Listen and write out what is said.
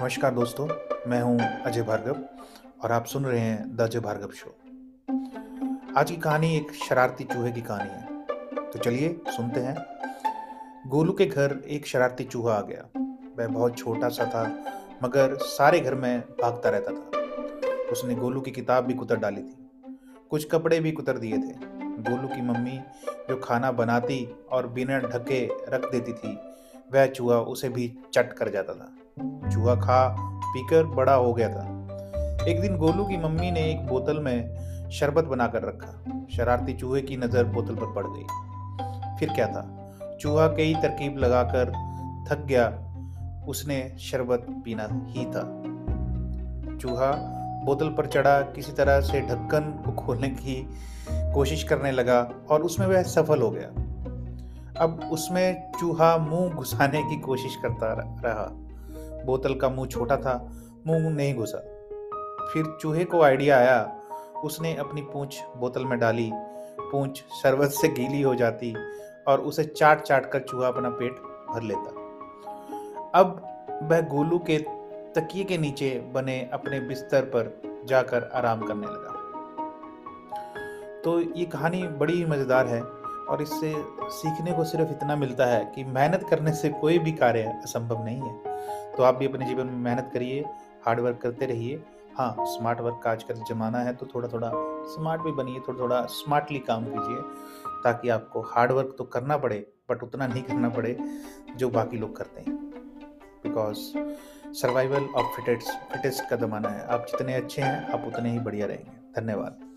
नमस्कार दोस्तों, मैं हूँ अजय भार्गव और आप सुन रहे हैं द अजय भार्गव शो। आज की कहानी एक शरारती चूहे की कहानी है। तो चलिए सुनते हैं। गोलू के घर एक शरारती चूहा आ गया। वह बहुत छोटा सा था, मगर सारे घर में भागता रहता था। उसने गोलू की किताब भी कुतर डाली थी। कुछ कपड़े भी कुतर दिए थे। गोलू की मम्मी जो खाना बनाती और बिना ढके रख देती थी वह चूहा उसे भी चट कर जाता था। चूहा खा पीकर बड़ा हो गया था। एक दिन गोलू की मम्मी ने एक बोतल में शरबत बनाकर रखा। शरारती चूहे की नज़र बोतल पर पड़ गई। फिर क्या था? चूहा कई तरकीब लगाकर थक गया। उसने शरबत पीना ही था। चूहा बोतल पर चढ़ा, किसी तरह से ढक्कन को खोलने की कोशिश करने लगा और उसमें वह सफल हो गया। अब उसमें चूहा मुँह घुसाने की कोशिश करता रहा। बोतल का मुँह छोटा था, मुँह नहीं घुसा। फिर चूहे को आइडिया आया। उसने अपनी पूंछ बोतल में डाली। पूंछ शरबत से गीली हो जाती और उसे चाट चाट कर चूहा अपना पेट भर लेता। अब वह गोलू के तकिए के नीचे बने अपने बिस्तर पर जाकर आराम करने लगा। तो ये कहानी बड़ी मज़ेदार है। और इससे सीखने को सिर्फ़ इतना मिलता है कि मेहनत करने से कोई भी कार्य असंभव नहीं है। तो आप भी अपने जीवन में मेहनत करिए हार्ड वर्क करते रहिए। हाँ स्मार्ट वर्क का आजकल ज़माना है तो थोड़ा थोड़ा स्मार्ट भी बनिए थोड़ा थोड़ा स्मार्टली काम कीजिए, ताकि आपको हार्ड वर्क तो करना पड़े बट उतना नहीं करना पड़े जो बाकी लोग करते हैं। Because survival of fittest fittest का ज़माना है। आप जितने अच्छे हैं, आप उतने ही बढ़िया रहेंगे। धन्यवाद।